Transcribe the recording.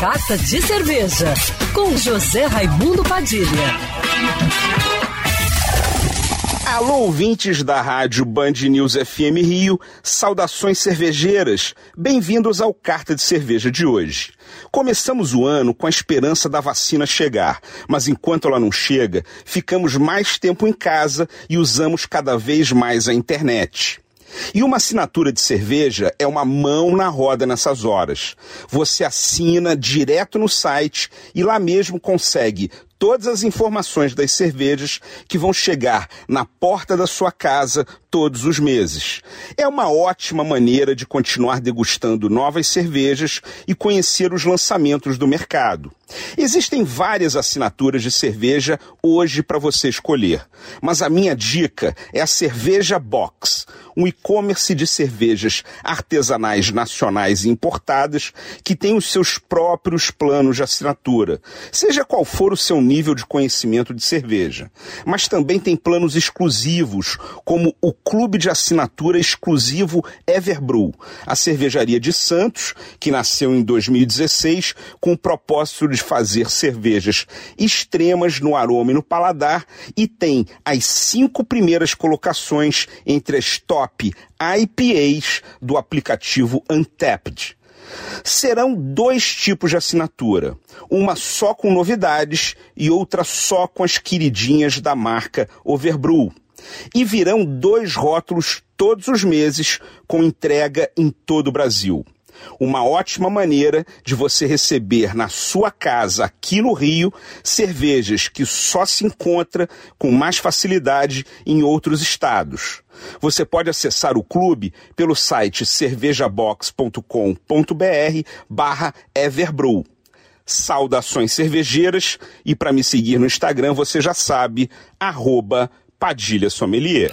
Carta de Cerveja, com José Raimundo Padilha. Alô, ouvintes da rádio Band News FM Rio, saudações cervejeiras, bem-vindos ao Carta de Cerveja de hoje. Começamos o ano com a esperança da vacina chegar, mas enquanto ela não chega, ficamos mais tempo em casa e usamos cada vez mais a internet. E uma assinatura de cerveja é uma mão na roda nessas horas. Você assina direto no site e lá mesmo consegue todas as informações das cervejas que vão chegar na porta da sua casa todos os meses. É uma ótima maneira de continuar degustando novas cervejas e conhecer os lançamentos do mercado. Existem várias assinaturas de cerveja hoje para você escolher, mas a minha dica é a Cerveja Box, um e-commerce de cervejas artesanais nacionais e importadas que tem os seus próprios planos de assinatura, seja qual for o seu nível de conhecimento de cerveja. Mas também tem planos exclusivos, como o clube de assinatura exclusivo Everbrew, a cervejaria de Santos, que nasceu em 2016 com o propósito de fazer cervejas extremas no aroma e no paladar e tem as cinco primeiras colocações entre as top IPAs do aplicativo Untapped serão dois tipos de assinatura. Uma só com novidades e outra só com as queridinhas da marca Overbrew. E virão dois rótulos todos os meses com entrega em todo o Brasil. Uma ótima maneira de você receber na sua casa, aqui no Rio, cervejas que só se encontra com mais facilidade em outros estados. Você pode acessar o clube pelo site cervejabox.com.br barra Everbrew. Saudações cervejeiras e para me seguir no Instagram você já sabe, arroba Padilha Sommelier.